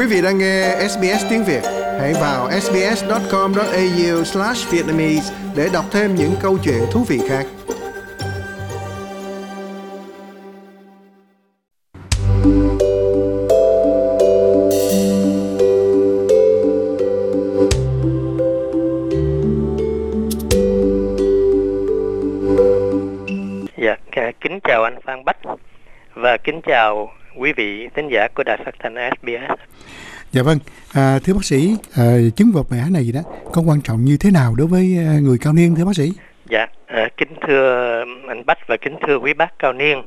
Quý vị đang nghe SBS tiếng Việt, hãy vào sbs.com.au/vietnamese để đọc thêm những câu chuyện thú vị khác. Dạ, kính chào anh Phan Bách và kính chào quý vị thính giả của đài phát thanh SBS. Dạ vâng, à, thưa bác sĩ, à, chứng vật mẻ này đó có quan trọng như thế nào đối với à, người cao niên thưa bác sĩ? Dạ, à, kính thưa anh Bách và kính thưa quý bác cao niên,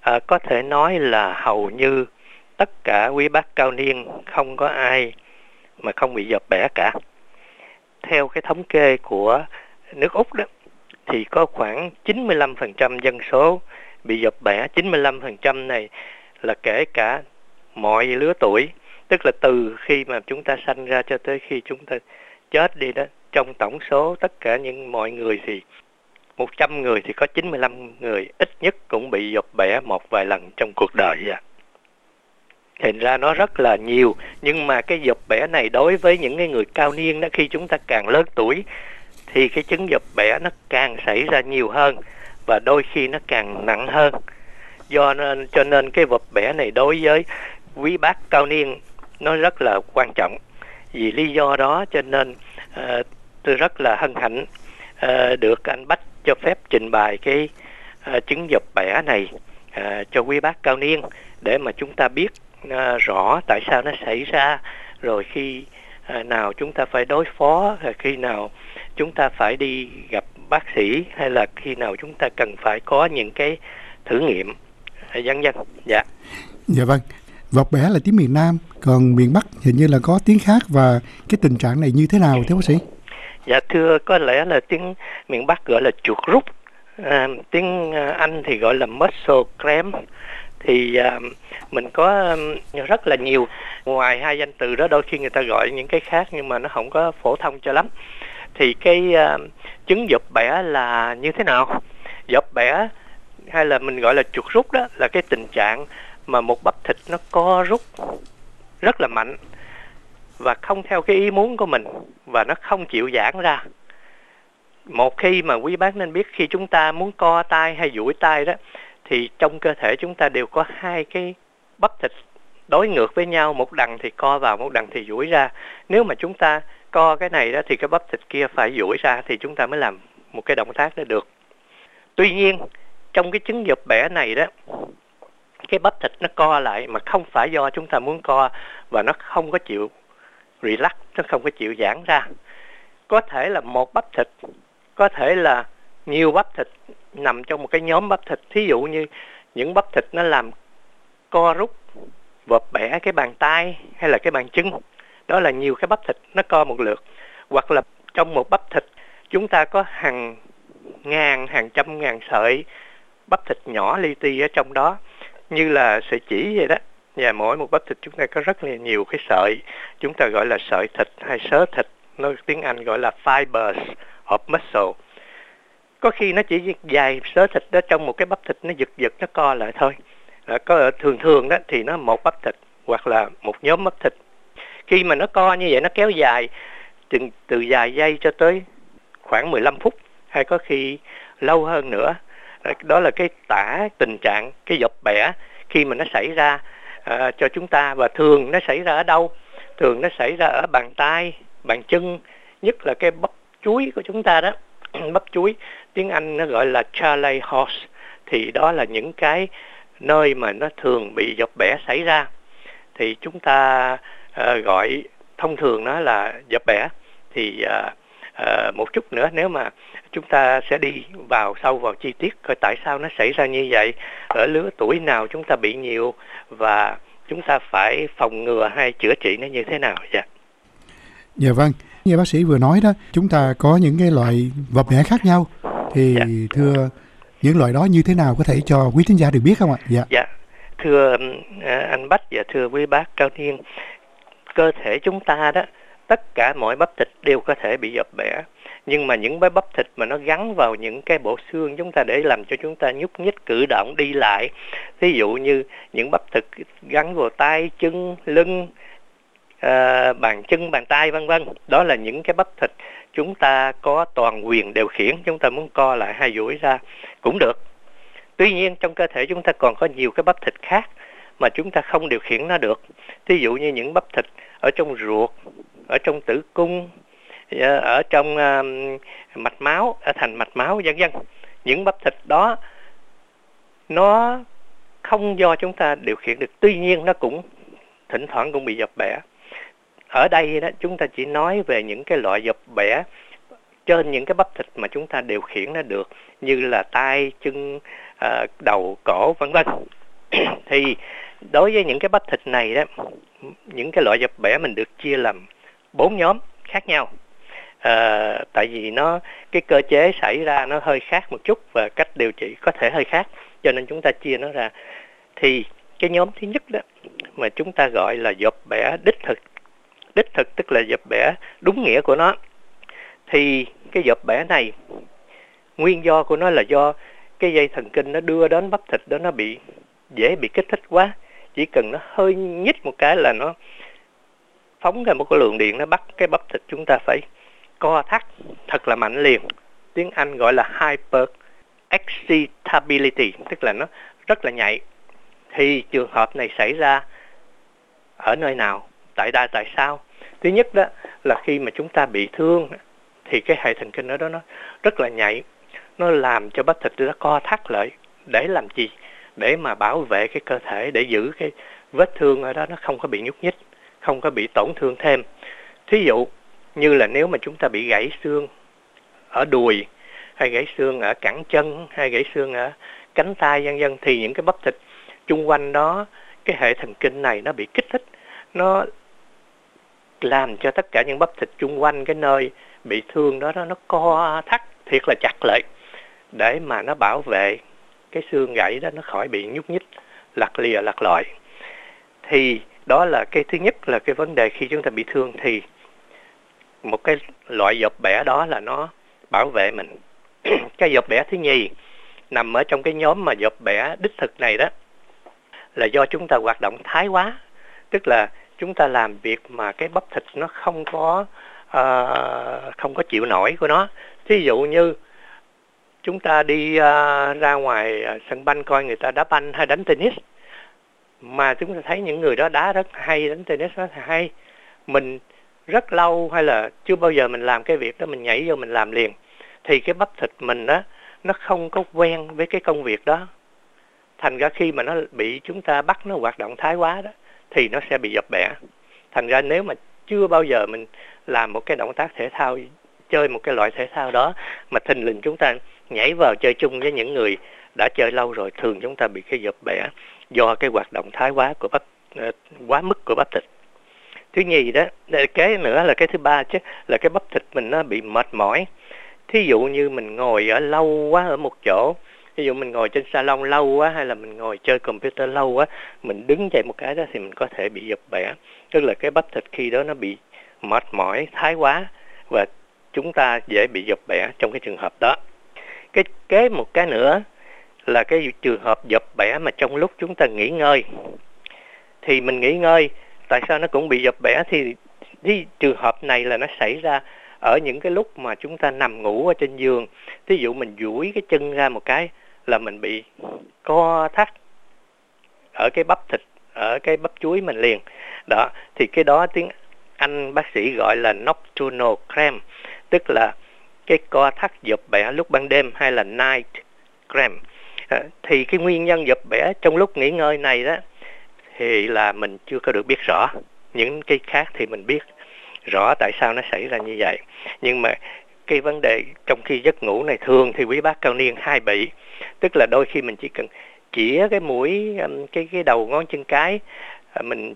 à, có thể nói là hầu như tất cả quý bác cao niên không có ai mà không bị dập bẻ cả. Theo cái thống kê của nước Úc đó, thì có khoảng 95% dân số bị dập bẻ, 95% này là kể cả mọi lứa tuổi, tức là từ khi mà chúng ta sanh ra cho tới khi chúng ta chết đi đó, trong tổng số tất cả những mọi người thì 100 người thì có 95 người ít nhất cũng bị dập bẻ một vài lần trong cuộc đời vậy. Thành ra nó rất là nhiều nhưng mà cái dập bẻ này đối với những cái người cao niên đó khi chúng ta càng lớn tuổi thì cái chứng dập bẻ nó càng xảy ra nhiều hơn và đôi khi nó càng nặng hơn do nên cho nên cái vật bẻ này đối với quý bác cao niên nó rất là quan trọng. Vì lý do đó cho nên uh, tôi rất là hân hạnh uh, được anh Bách cho phép trình bày cái uh, chứng dập bẻ này uh, cho quý bác cao niên để mà chúng ta biết uh, rõ tại sao nó xảy ra rồi khi uh, nào chúng ta phải đối phó khi nào chúng ta phải đi gặp bác sĩ hay là khi nào chúng ta cần phải có những cái thử nghiệm. Vân vân dạ dạ vâng. Dạ vâng vọc bẻ là tiếng miền Nam còn miền Bắc hình như là có tiếng khác và cái tình trạng này như thế nào thưa bác sĩ? Dạ thưa có lẽ là tiếng miền Bắc gọi là chuột rút. À, tiếng à, Anh thì gọi là muscle cramp. Thì à, mình có à, rất là nhiều ngoài hai danh từ đó đôi khi người ta gọi những cái khác nhưng mà nó không có phổ thông cho lắm. Thì cái à, chứng dập bẻ là như thế nào? Dập bẻ hay là mình gọi là chuột rút đó là cái tình trạng mà một bắp thịt nó co rút rất là mạnh và không theo cái ý muốn của mình và nó không chịu giãn ra. Một khi mà quý bác nên biết khi chúng ta muốn co tay hay duỗi tay đó, thì trong cơ thể chúng ta đều có hai cái bắp thịt đối ngược với nhau, một đằng thì co vào, một đằng thì duỗi ra. Nếu mà chúng ta co cái này đó thì cái bắp thịt kia phải duỗi ra thì chúng ta mới làm một cái động tác đó được. Tuy nhiên, trong cái chứng dập bẻ này đó cái bắp thịt nó co lại mà không phải do chúng ta muốn co và nó không có chịu relax, nó không có chịu giãn ra. Có thể là một bắp thịt, có thể là nhiều bắp thịt nằm trong một cái nhóm bắp thịt. Thí dụ như những bắp thịt nó làm co rút vợp bẻ cái bàn tay hay là cái bàn chân, đó là nhiều cái bắp thịt nó co một lượt. Hoặc là trong một bắp thịt, chúng ta có hàng ngàn, hàng trăm ngàn sợi bắp thịt nhỏ li ti ở trong đó như là sợi chỉ vậy đó. Và mỗi một bắp thịt chúng ta có rất là nhiều cái sợi. Chúng ta gọi là sợi thịt hay sớ thịt. Nó tiếng Anh gọi là fibers of muscle. Có khi nó chỉ dài sớ thịt đó trong một cái bắp thịt nó giật giật nó co lại thôi. À, có thường thường đó thì nó một bắp thịt hoặc là một nhóm bắp thịt. Khi mà nó co như vậy nó kéo dài từ, từ vài giây cho tới khoảng 15 phút hay có khi lâu hơn nữa Ờ, đó là cái tả tình trạng cái dọc bẻ khi mà nó xảy ra à, cho chúng ta và thường nó xảy ra ở đâu? Thường nó xảy ra ở bàn tay bàn chân nhất là cái bắp chuối của chúng ta đó. Bắp chuối tiếng anh nó gọi là charley horse. Thì đó là những cái nơi mà nó thường bị dọc bẻ xảy ra. Thì chúng ta uh, gọi thông thường nó là dập bẻ. Thì uh, uh, một chút nữa nếu mà chúng ta sẽ đi vào sâu vào chi tiết coi tại sao nó xảy ra như vậy ở lứa tuổi nào chúng ta bị nhiều và chúng ta phải phòng ngừa hay chữa trị nó như thế nào dạ dạ vâng như bác sĩ vừa nói đó chúng ta có những cái loại vật mẻ khác nhau. Thì dạ. thưa những loại đó như thế nào có thể cho quý thính giả được biết không ạ? Dạ. Dạ. Thưa anh Bách và thưa quý bác cao niên cơ thể chúng ta đó tất cả mọi bắp thịt đều có thể bị dập bẻ nhưng mà những cái bắp thịt mà nó gắn vào những cái bộ xương chúng ta để làm cho chúng ta nhúc nhích cử động đi lại. Ví dụ như những bắp thịt gắn vào tay chân lưng à, bàn chân bàn tay vân vân. Đó là những cái bắp thịt chúng ta có toàn quyền điều khiển chúng ta muốn co lại hai duỗi ra cũng được. Tuy nhiên trong cơ thể chúng ta còn có nhiều cái bắp thịt khác mà chúng ta không điều khiển nó được. Ví dụ như những bắp thịt ở trong ruột ở trong tử cung Ờ, ở trong ờ, mạch máu ở thành mạch máu, vân vân. Những bắp thịt đó, nó không do chúng ta điều khiển được. Tuy nhiên, nó cũng thỉnh thoảng cũng bị dập bẻ. Ở đây đó, chúng ta chỉ nói về những cái loại dập bẻ trên những cái bắp thịt mà chúng ta điều khiển nó được, như là tay chân đầu, cổ, vân vân. Thì, đối với những cái bắp thịt này đó, những cái loại dập bẻ mình được chia làm bốn nhóm khác nhau à, tại vì nó cái cơ chế xảy ra nó hơi khác một chút và cách điều trị có thể hơi khác cho nên chúng ta chia nó ra. Thì cái nhóm thứ nhất đó mà chúng ta gọi là dập bẻ đích thực đích thực tức là dập bẻ đúng nghĩa của nó. Thì cái dập bẻ này nguyên do của nó là do cái dây thần kinh nó đưa đến bắp thịt đó nó bị dễ bị kích thích quá. Chỉ cần nó hơi nhích một cái là nó phóng ra một cái lượng điện nó bắt cái bắp thịt chúng ta phải co thắt, thật là mạnh liền tiếng Anh gọi là hyper excitability tức là nó rất là nhạy. Thì trường hợp này xảy ra ở nơi nào? Tại đa, tại sao? Thứ nhất đó là khi mà chúng ta bị thương, thì cái hệ thần kinh ở đó nó rất là nhạy. Nó làm cho bắp thịt nó co thắt lại. Để làm gì? Để mà bảo vệ cái cơ thể, để giữ cái vết thương ở đó nó không có bị nhúc nhích, không có bị tổn thương thêm. Thí dụ như là nếu mà chúng ta bị gãy xương ở đùi hay gãy xương ở cẳng chân hay gãy xương ở cánh tay vân vân thì những cái bắp thịt chung quanh đó cái hệ thần kinh này nó bị kích thích. Nó làm cho tất cả những bắp thịt chung quanh cái nơi bị thương đó nó, nó co thắt thiệt là chặt lại để mà nó bảo vệ cái xương gãy đó nó khỏi bị nhúc nhích lặt lìa lặt lọi thì đó là cái thứ nhất là cái vấn đề khi chúng ta bị thương thì một cái loại dọc bẻ đó là nó bảo vệ mình. Cái dọc bẻ thứ nhì nằm ở trong cái nhóm mà dọc bẻ đích thực này đó là do chúng ta hoạt động thái quá. Tức là chúng ta làm việc mà cái bắp thịt nó không có uh, không có chịu nổi của nó. Thí dụ như chúng ta đi uh, ra ngoài ờ, sân banh coi người ta đá banh hay đánh tennis mà chúng ta thấy những người đó đá rất hay đánh tennis rất hay. Mình rất lâu hay là chưa bao giờ mình làm cái việc đó, mình nhảy vô mình làm liền, thì cái bắp thịt mình đó nó không có quen với cái công việc đó. Thành ra khi mà nó bị chúng ta bắt nó hoạt động thái quá đó, thì nó sẽ bị dập bẻ. Thành ra nếu mà chưa bao giờ mình làm một cái động tác thể thao, chơi một cái loại thể thao đó, mà thình lình chúng ta nhảy vào chơi chung với những người đã chơi lâu rồi, thường chúng ta bị cái dập bẻ do cái hoạt động thái quá của bắp ờ, quá mức của bắp thịt thứ nhì đó cái nữa là cái thứ ba chứ, là cái bắp thịt mình nó bị mệt mỏi. Thí dụ như mình ngồi ở lâu quá ở một chỗ ví dụ mình ngồi trên salon lâu quá hay là mình ngồi chơi computer lâu quá, mình đứng dậy một cái đó thì mình có thể bị dập bẻ. Tức là cái bắp thịt khi đó nó bị mệt mỏi, thái quá và chúng ta dễ bị dập bẻ trong cái trường hợp đó. Cái, kế một cái nữa là cái trường hợp dập bẻ mà trong lúc chúng ta nghỉ ngơi. Thì mình nghỉ ngơi tại sao nó cũng bị dập bẻ? Thì thì trường hợp này là nó xảy ra ở những cái lúc mà chúng ta nằm ngủ ở trên giường. Ví dụ mình duỗi cái chân ra một cái là mình bị co thắt ở cái bắp thịt, ở cái bắp chuối mình liền. Đó, thì cái đó tiếng anh bác sĩ gọi là nocturnal cramp, tức là cái co thắt dập bẻ lúc ban đêm hay là night cramp. Ờ, thì cái nguyên nhân dập bẻ trong lúc nghỉ ngơi này đó thì là mình chưa có được biết rõ. Những cái khác thì mình biết rõ tại sao nó xảy ra như vậy. Nhưng mà cái vấn đề trong khi giấc ngủ này thường thì quý bác cao niên hay bị. Tức là đôi khi mình chỉ cần chĩa cái mũi um, cái cái đầu ngón chân cái à, mình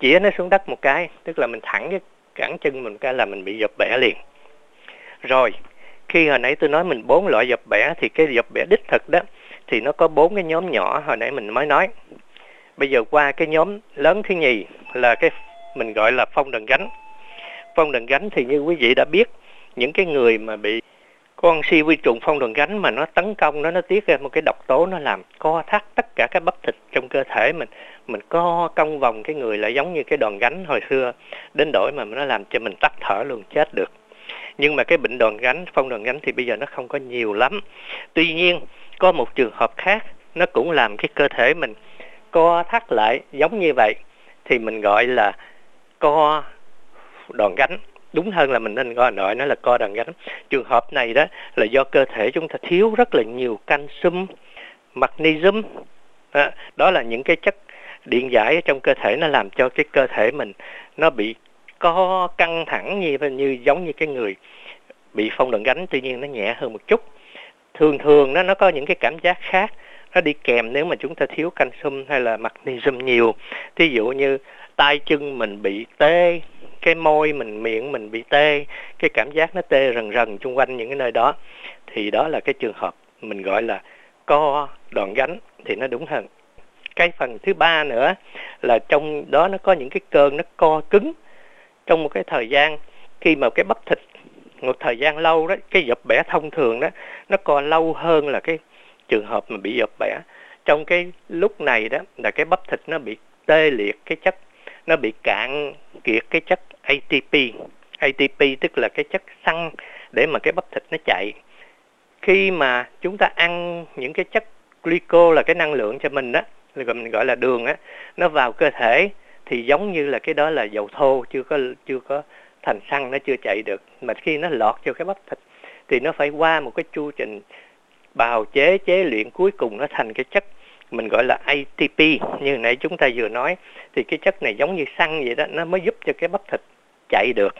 chĩa nó xuống đất một cái, tức là mình thẳng cái cẳng chân mình cái là mình bị dập bẻ liền. Rồi, khi hồi nãy tôi nói mình bốn loại dập bẻ thì cái dập bẻ đích thực đó, thì nó có bốn cái nhóm nhỏ hồi nãy mình mới nói bây giờ qua cái nhóm lớn thứ nhì là cái mình gọi là phong đần gánh. Phong đần gánh thì như quý vị đã biết, những cái người mà bị con si vi trùng phong đần gánh mà nó tấn công, nó nó tiết ra một cái độc tố, nó làm co thắt tất cả các bắp thịt trong cơ thể mình. Mình co cong vòng cái người lại giống như cái đòn gánh hồi xưa, đến đổi mà nó làm cho mình tắt thở luôn, chết được. Nhưng mà cái bệnh đòn gánh, phong đòn gánh thì bây giờ nó không có nhiều lắm. Tuy nhiên, có một trường hợp khác, nó cũng làm cái cơ thể mình co thắt lại giống như vậy thì mình gọi là co đòn gánh. Đúng hơn là mình nên gọi nội nó là co đòn gánh. Trường hợp này đó là do cơ thể chúng ta thiếu rất là nhiều canxi magnesium. Đó, đó là những cái chất điện giải ở trong cơ thể nó làm cho cái cơ thể mình nó bị co căng thẳng như như giống như cái người bị phong đòn gánh tuy nhiên nó nhẹ hơn một chút. Thường thường nó nó có những cái cảm giác khác nó đi kèm nếu mà chúng ta thiếu canxi hay là magnesium nhiều. Thí dụ như tay chân mình bị tê, cái môi mình, miệng mình bị tê, cái cảm giác nó tê rần rần xung quanh những cái nơi đó, thì đó là cái trường hợp mình gọi là co đòn gánh thì nó đúng hơn. Cái phần thứ ba nữa là trong đó nó có những cái cơn nó co cứng trong một cái thời gian, khi mà cái bắp thịt, một thời gian lâu đó, cái dập bẻ thông thường đó, nó co lâu hơn là cái trường hợp mà bị dập bẻ. Trong cái lúc này đó là cái bắp thịt nó bị tê liệt cái chất, nó bị cạn kiệt cái chất ATP ATP tức là cái chất xăng để mà cái bắp thịt nó chạy. Khi mà chúng ta ăn những cái chất glyco là cái năng lượng cho mình đó mình gọi là đường á, nó vào cơ thể thì giống như là cái đó là dầu thô, chưa có chưa có thành xăng, nó chưa chạy được. Mà khi nó lọt vô cái bắp thịt thì nó phải qua một cái chu trình bào chế chế luyện cuối cùng nó thành cái chất mình gọi là ATP như nãy chúng ta vừa nói thì cái chất này giống như xăng vậy đó nó mới giúp cho cái bắp thịt chạy được.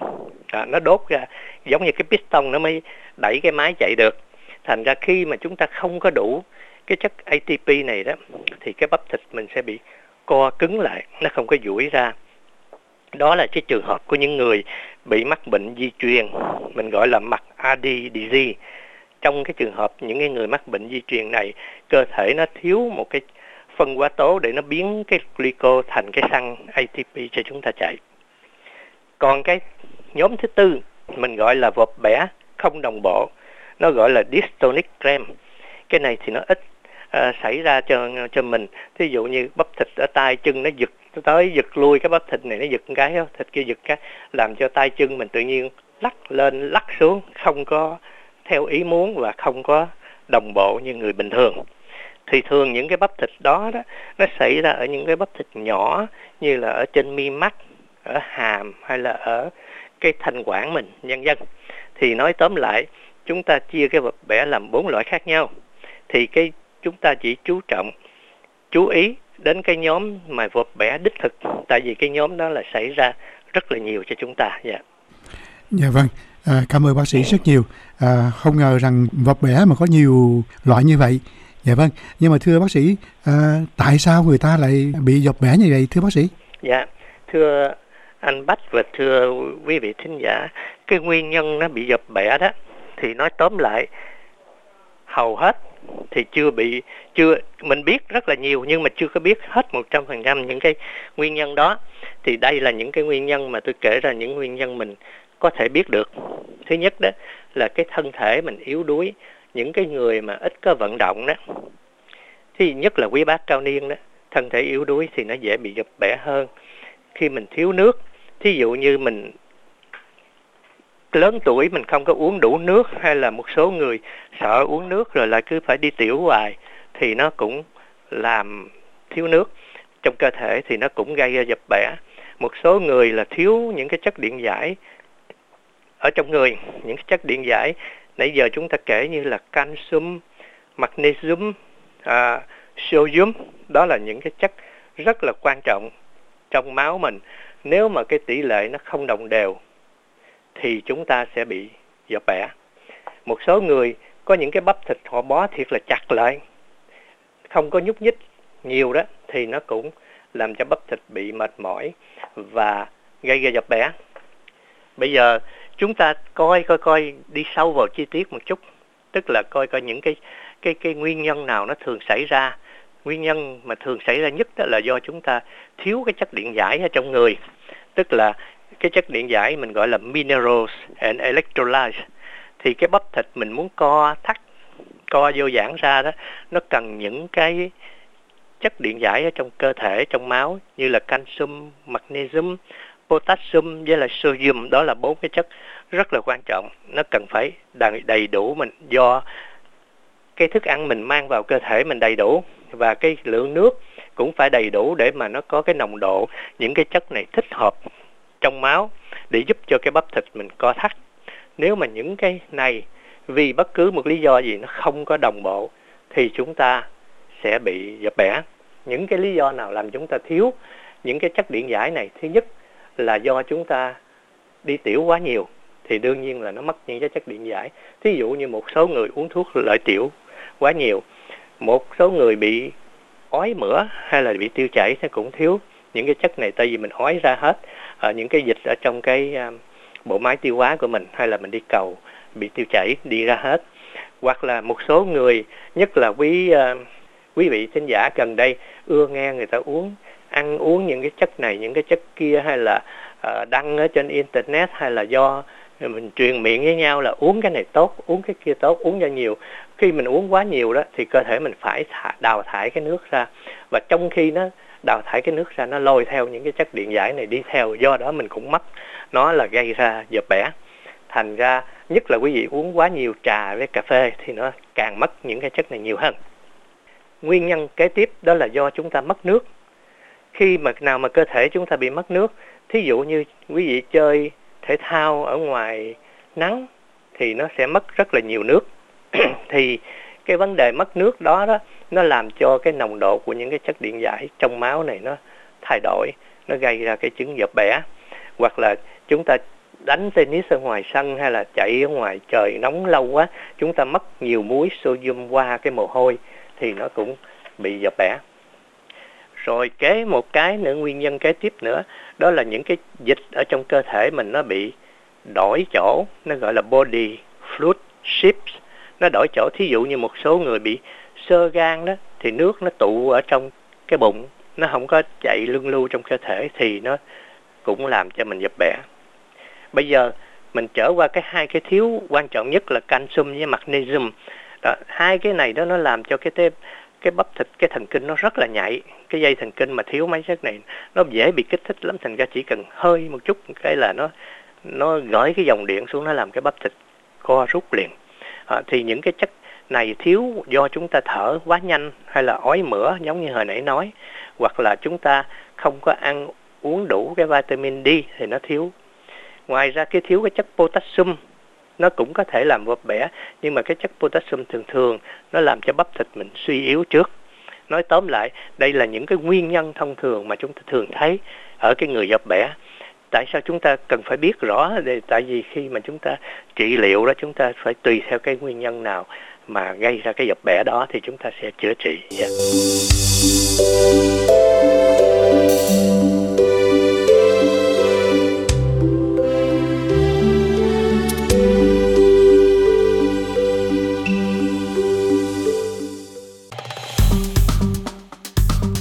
À, nó đốt ra giống như cái piston nó mới đẩy cái máy chạy được. Thành ra khi mà chúng ta không có đủ cái chất ATP này đó thì cái bắp thịt mình sẽ bị co cứng lại nó không có duỗi ra. Đó là cái trường hợp của những người bị mắc bệnh di truyền mình gọi là mắc AD disease trong cái trường hợp những cái người mắc bệnh di truyền này cơ thể nó thiếu một cái phân hóa tố để nó biến cái glyco thành cái xăng ATP cho chúng ta chạy. Còn cái nhóm thứ tư mình gọi là vợp bẻ không đồng bộ nó gọi là dystonic cramp cái này thì nó ít uh, xảy ra cho cho mình. Thí dụ như bắp thịt ở tay chân nó giật tới giật lui cái bắp thịt này nó giật cái thịt kia giật cái làm cho tay chân mình tự nhiên lắc lên lắc xuống không có theo ý muốn và không có đồng bộ như người bình thường. Thì thường những cái bắp thịt đó đó nó xảy ra ở những cái bắp thịt nhỏ như là ở trên mi mắt ở hàm hay là ở cái thanh quản mình nhân dân thì nói tóm lại chúng ta chia cái vật bẻ làm bốn loại khác nhau. Thì cái chúng ta chỉ chú trọng chú ý đến cái nhóm mà vật bẻ đích thực tại vì cái nhóm đó là xảy ra rất là nhiều cho chúng ta dạ. Dạ vâng. À, cảm ơn bác sĩ rất nhiều à, không ngờ rằng vật bẻ mà có nhiều loại như vậy. Dạ vâng nhưng mà thưa bác sĩ à, tại sao người ta lại bị dọc bẻ như vậy thưa bác sĩ? Dạ thưa anh Bách và thưa quý vị thính giả cái nguyên nhân nó bị dập bẻ đó thì nói tóm lại hầu hết thì chưa bị chưa mình biết rất là nhiều nhưng mà chưa có biết hết một trăm phần trăm những cái nguyên nhân đó. Thì đây là những cái nguyên nhân mà tôi kể ra những nguyên nhân mình có thể biết được. Thứ nhất đó là cái thân thể mình yếu đuối, những cái người mà ít có vận động đó. Thì nhất là quý bác cao niên đó, thân thể yếu đuối thì nó dễ bị dập bẻ hơn. Khi mình thiếu nước, thí dụ như mình lớn tuổi mình không có uống đủ nước hay là một số người sợ uống nước rồi lại cứ phải đi tiểu hoài, thì nó cũng làm thiếu nước. Trong cơ thể thì nó cũng gây ra dập bẻ. Một số người là thiếu những cái chất điện giải ở trong người những chất điện giải. Nãy giờ chúng ta kể như là canxi magnesium à, sodium. Đó là những cái chất rất là quan trọng trong máu mình. Nếu mà cái tỷ lệ nó không đồng đều thì chúng ta sẽ bị dập bẻ. Một số người có những cái bắp thịt họ bó thiệt là chặt lại không có nhúc nhích nhiều đó thì nó cũng làm cho bắp thịt bị mệt mỏi và gây ra dập bẻ. Bây giờ chúng ta coi coi coi đi sâu vào chi tiết một chút. Tức là coi coi những cái cái cái nguyên nhân nào nó thường xảy ra. Nguyên nhân mà thường xảy ra nhất đó là do chúng ta thiếu cái chất điện giải ở trong người. Tức là cái chất điện giải mình gọi là minerals and electrolytes. Thì cái bắp thịt mình muốn co thắt co vô giãn ra đó nó cần những cái chất điện giải ở trong cơ thể trong máu như là calcium, magnesium, potassium với là sodium đó là bốn cái chất rất là quan trọng. Nó cần phải đầy, đầy đủ mình do cái thức ăn mình mang vào cơ thể mình đầy đủ và cái lượng nước cũng phải đầy đủ để mà nó có cái nồng độ những cái chất này thích hợp trong máu để giúp cho cái bắp thịt mình co thắt. Nếu mà những cái này vì bất cứ một lý do gì nó không có đồng bộ thì chúng ta sẽ bị dập bẻ. Những cái lý do nào làm chúng ta thiếu những cái chất điện giải này? Thứ nhất là do chúng ta đi tiểu quá nhiều, thì đương nhiên là nó mất những cái chất điện giải. Thí dụ như một số người uống thuốc lợi tiểu quá nhiều, một số người bị ói mửa hay là bị tiêu chảy thì cũng thiếu những cái chất này, tại vì mình ói ra hết ở những cái dịch ở trong cái à, bộ máy tiêu hóa của mình hay là mình đi cầu bị tiêu chảy đi ra hết. Hoặc là một số người, nhất là quý à, quý vị thính giả gần đây ưa nghe người ta uống ăn uống những cái chất này những cái chất kia hay là uh, đăng ở trên internet hay là do mình truyền miệng với nhau là uống cái này tốt uống cái kia tốt uống cho nhiều. Khi mình uống quá nhiều đó thì cơ thể mình phải thả, đào thải cái nước ra. Và trong khi nó đào thải cái nước ra nó lôi theo những cái chất điện giải này đi theo do đó mình cũng mất nó là gây ra dập bẻ. Thành ra nhất là quý vị uống quá nhiều trà với cà phê thì nó càng mất những cái chất này nhiều hơn. Nguyên nhân kế tiếp đó là do chúng ta mất nước khi mà nào mà cơ thể chúng ta bị mất nước, thí dụ như quý vị chơi thể thao ở ngoài nắng, thì nó sẽ mất rất là nhiều nước. Thì cái vấn đề mất nước đó đó, nó làm cho cái nồng độ của những cái chất điện giải trong máu này nó thay đổi, nó gây ra cái chứng dập bẻ. Hoặc là chúng ta đánh tennis ở ngoài sân hay là chạy ở ngoài trời nóng lâu quá, chúng ta mất nhiều muối sodium qua cái mồ hôi, thì nó cũng bị dập bẻ rồi kế một cái nữa nguyên nhân kế tiếp nữa đó là những cái dịch ở trong cơ thể mình nó bị đổi chỗ nó gọi là body fluid shifts. Nó đổi chỗ thí dụ như một số người bị sơ gan đó thì nước nó tụ ở trong cái bụng nó không có chạy luân lưu trong cơ thể thì nó cũng làm cho mình dập bẻ. Bây giờ mình trở qua cái hai cái thiếu quan trọng nhất là canxum với magnesium. Đó, hai cái này đó nó làm cho cái tế, cái bắp thịt cái thần kinh nó rất là nhạy. Cái dây thần kinh mà thiếu mấy chất này nó dễ bị kích thích lắm thành ra chỉ cần hơi một chút cái là nó nó gửi cái dòng điện xuống nó làm cái bắp thịt co rút liền. À, thì những cái chất này thiếu do chúng ta thở quá nhanh hay là ói mửa giống như hồi nãy nói hoặc là chúng ta không có ăn uống đủ cái vitamin D thì nó thiếu. Ngoài ra cái thiếu cái chất potassium nó cũng có thể làm vấp bẻ, nhưng mà cái chất potassium thường thường nó làm cho bắp thịt mình suy yếu trước. Nói tóm lại, đây là những cái nguyên nhân thông thường mà chúng ta thường thấy ở cái người dập bẻ. Tại sao chúng ta cần phải biết rõ để, tại vì khi mà chúng ta trị liệu đó, chúng ta phải tùy theo cái nguyên nhân nào mà gây ra cái dập bẻ đó thì chúng ta sẽ chữa trị. Yeah.